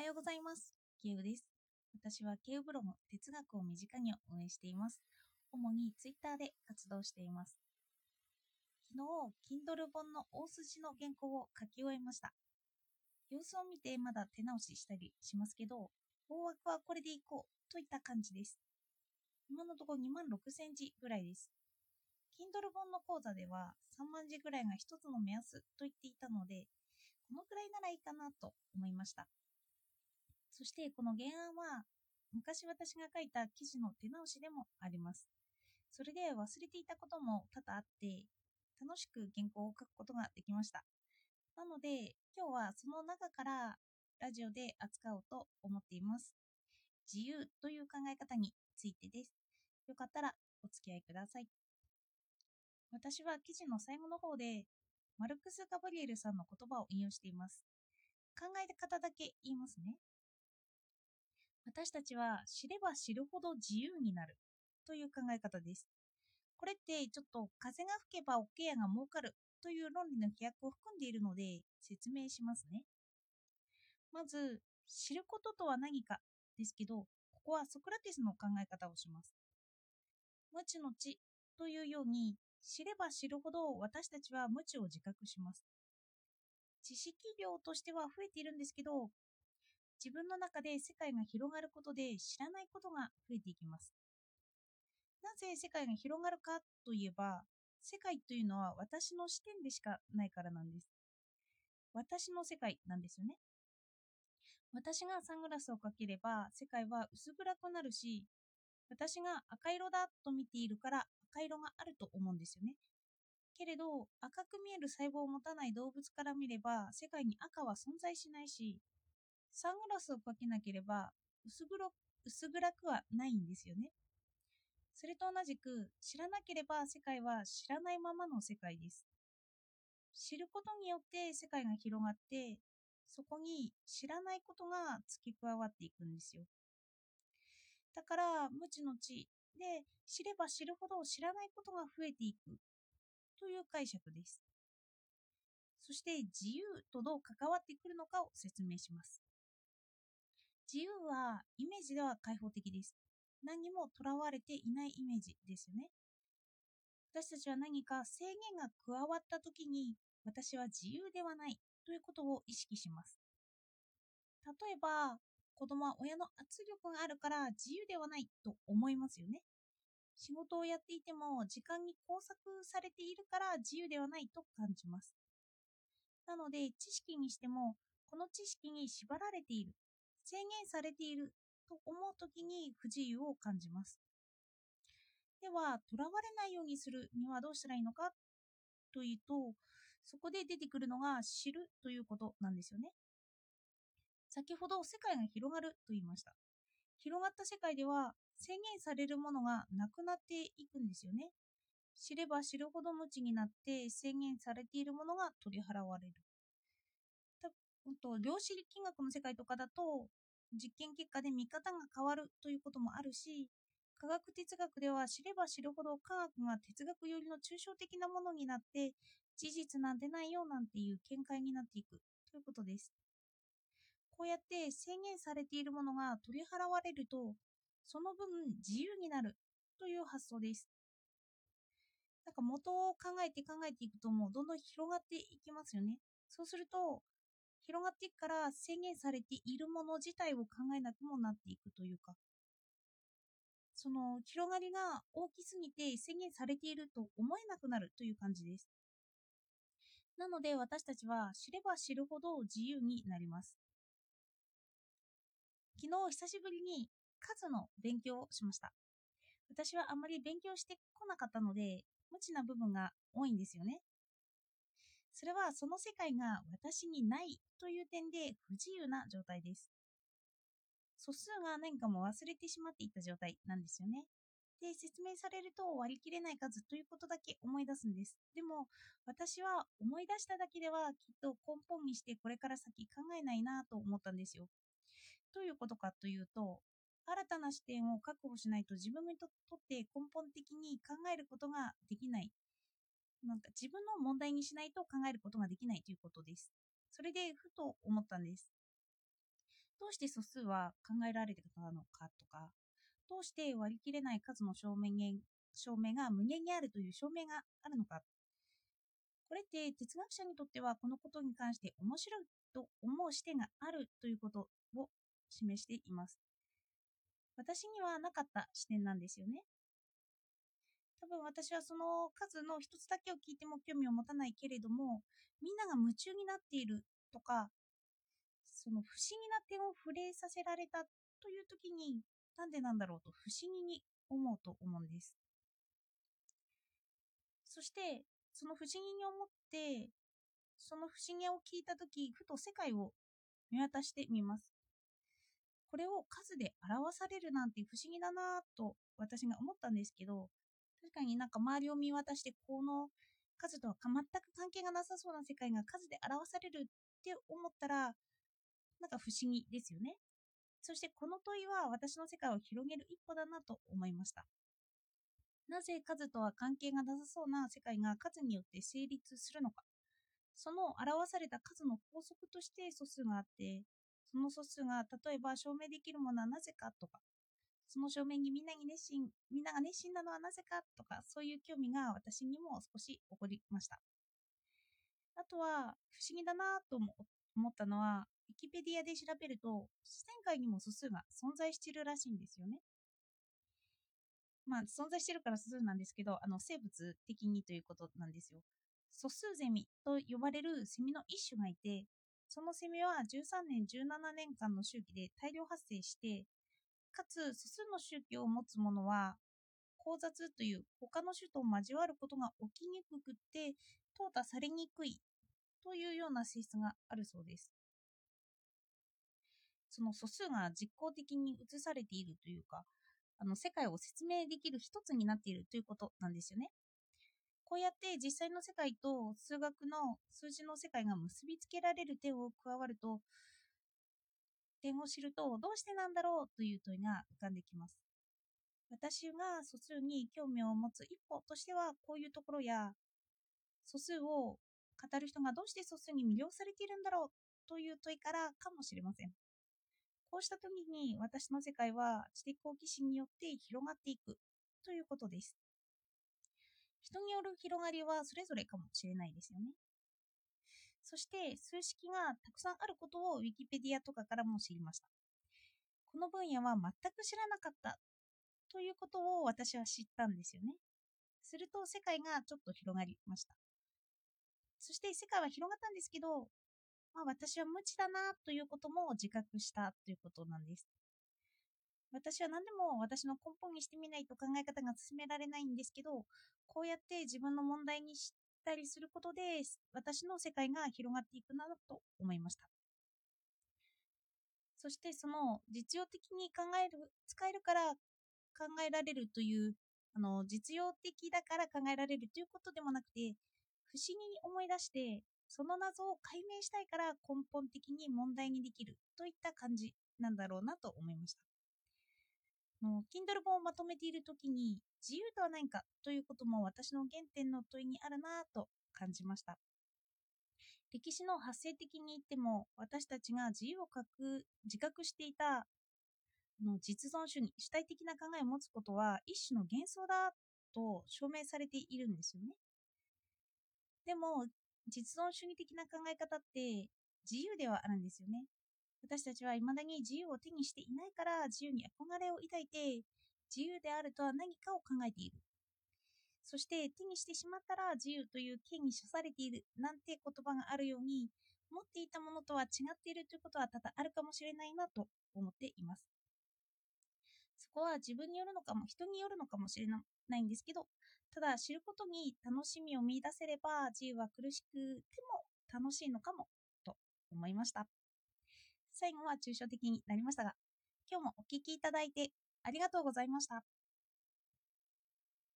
はようございます。ケウです。私はケウブログ哲学を身近にを運営しています。主にツイッターで活動しています。昨日、Kindle 本の大筋の原稿を書き終えました。様子を見てまだ手直ししたりしますけど、大枠はこれでいこうといった感じです。今のところ2万6センチぐらいです。Kindle 本の講座では3万字ぐらいが一つの目安と言っていたので、このくらいならいいかなと思いました。そしてこの原案は昔私が書いた記事の手直しでもあります。それで忘れていたことも多々あって楽しく原稿を書くことができました。なので今日はその中からラジオで扱おうと思っています。自由という考え方についてです。よかったらお付き合いください。私は記事の最後の方でマルクス・ガブリエルさんの言葉を引用しています。考え方だけ言いますね。私たちは知れば知るほど自由になるという考え方です。これってちょっと風が吹けば桶屋が儲かるという論理の規約を含んでいるので説明しますね。まず、知ることとは何かですけど、ここはソクラテスの考え方をします。無知の知というように、知れば知るほど私たちは無知を自覚します。知識量としては増えているんですけど、自分の中で世界が広がることで知らないことが増えていきます。なぜ世界が広がるかといえば、世界というのは私の視点でしかないからなんです。私の世界なんですよね。私がサングラスをかければ世界は薄暗くなるし、私が赤色だと見ているから赤色があると思うんですよね。けれど赤く見える細胞を持たない動物から見れば世界に赤は存在しないしサングラスをかけなければ薄黒薄暗くはないんですよね。それと同じく知らなければ世界は知らないままの世界です。知ることによって世界が広がってそこに知らないことが付け加わっていくんですよ。だから無知の知で知れば知るほど知らないことが増えていくという解釈です。そして自由とどう関わってくるのかを説明します。自由はイメージでは開放的です。何にもとらわれていないイメージですよね。私たちは何か制限が加わった時に私は自由ではないということを意識します。例えば子供は親の圧力があるから自由ではないと思いますよね。仕事をやっていても時間に拘束されているから自由ではないと感じます。なので知識にしてもこの知識に縛られている制限されていると思う時に不自由を感じます。では、とらわれないようにするにはどうしたらいいのか？というと、そこで出てくるのが知るということなんですよね。先ほど世界が広がると言いました。広がった世界では制限されるものがなくなっていくんですよね。知れば知るほど無知になって制限されているものが取り払われる。と量子力学の世界とかだと実験結果で見方が変わるということもあるし科学哲学では知れば知るほど科学が哲学寄りの抽象的なものになって事実なんてないよなんていう見解になっていくということです。こうやって制限されているものが取り払われるとその分自由になるという発想です。なんか元を考えて考えていくともうどんどん広がっていきますよね。そうすると広がっていくから制限されているもの自体を考えなくもなっていくというか。その広がりが大きすぎて制限されていると思えなくなるという感じです。なので私たちは知れば知るほど自由になります。昨日久しぶりに数の勉強をしました。私はあまり勉強してこなかったので無知な部分が多いんですよね。それはその世界が私にないという点で不自由な状態です。素数が何かも忘れてしまっていた状態なんですよね。で、説明されると割り切れない数ということだけ思い出すんです。でも、私は思い出しただけではきっと根本にしてこれから先考えないなと思ったんですよ。どういうことかというと、新たな視点を確保しないと自分にとって根本的に考えることができないなんか自分の問題にしないと考えることができないということです。それでふと思ったんです。どうして素数は考えられてたのかとか、どうして割り切れない数の証明証明が無限にあるという証明があるのか。これって哲学者にとってはこのことに関して面白いと思う視点があるということを示しています。私にはなかった視点なんですよね。多分私はその数の一つだけを聞いても興味を持たないけれども、みんなが夢中になっているとか、その不思議な点を触れさせられたという時に、なんでなんだろうと不思議に思うと思うんです。そして、その不思議に思って、その不思議を聞いた時、ふと世界を見渡してみます。これを数で表されるなんて不思議だなと私が思ったんですけど、確かになんか周りを見渡して、この数とは全く関係がなさそうな世界が数で表されるって思ったら、なんか不思議ですよね。そしてこの問いは私の世界を広げる一歩だなと思いました。なぜ数とは関係がなさそうな世界が数によって成立するのか。その表された数の法則として素数があって、その素数が例えば証明できるものはなぜかとか、その証明にみんなに熱心、みんなが熱心なのはなぜかとか、そういう興味が私にも少し起こりました。あとは、不思議だなと思ったのは、ウィキペディアで調べると、自然界にも素数が存在しているらしいんですよね。まあ、存在してるから素数なんですけど、あの生物的にということなんですよ。素数ゼミと呼ばれるセミの一種がいて、そのセミは13年、17年間の周期で大量発生して、かつ素数の周期を持つものは、交雑という他の種と交わることが起きにくくて、淘汰されにくいというような性質があるそうです。その素数が実効的に移されているというか、あの世界を説明できる一つになっているということなんですよね。こうやって実際の世界と数学の数字の世界が結びつけられる点を加わると、点を知るとどうしてなんだろうという問いが浮かんできます。私が素数に興味を持つ一歩としてはこういうところや素数を語る人がどうして素数に魅了されているんだろうという問いからかもしれません。こうした時に私の世界は知的好奇心によって広がっていくということです。人による広がりはそれぞれかもしれないですよね。そして数式がたくさんあることを Wikipedia とかからも知りました。この分野は全く知らなかったということを私は知ったんですよね。すると世界がちょっと広がりました。そして世界は広がったんですけど、まあ、私は無知だなということも自覚したということなんです。私は何でも私の根本にしてみないと考え方が進められないんですけど、こうやって自分の問題にしたりすることで、私の世界が広がっていくなと思いました。そしてその実用的に考える、使えるから考えられるという、あの実用的だから考えられるということでもなくて、不思議に思い出して、その謎を解明したいから根本的に問題にできるといった感じなんだろうなと思いました。の Kindle 本をまとめている時に自由とは何かということも私の原点の問いにあるなと感じました。歴史の発生的に言っても私たちが自由を書く自覚していたの実存主義主体的な考えを持つことは一種の幻想だと証明されているんですよね。でも実存主義的な考え方って自由ではあるんですよね。私たちは未だに自由を手にしていないから自由に憧れを抱いて自由であるとは何かを考えている。そして手にしてしまったら自由という権に処されているなんて言葉があるように持っていたものとは違っているということは多々あるかもしれないなと思っています。そこは自分によるのかも人によるのかもしれないんですけどただ知ることに楽しみを見いだせれば自由は苦しくても楽しいのかもと思いました。最後は抽象的になりましたが、今日もお聴きいただいてありがとうございました。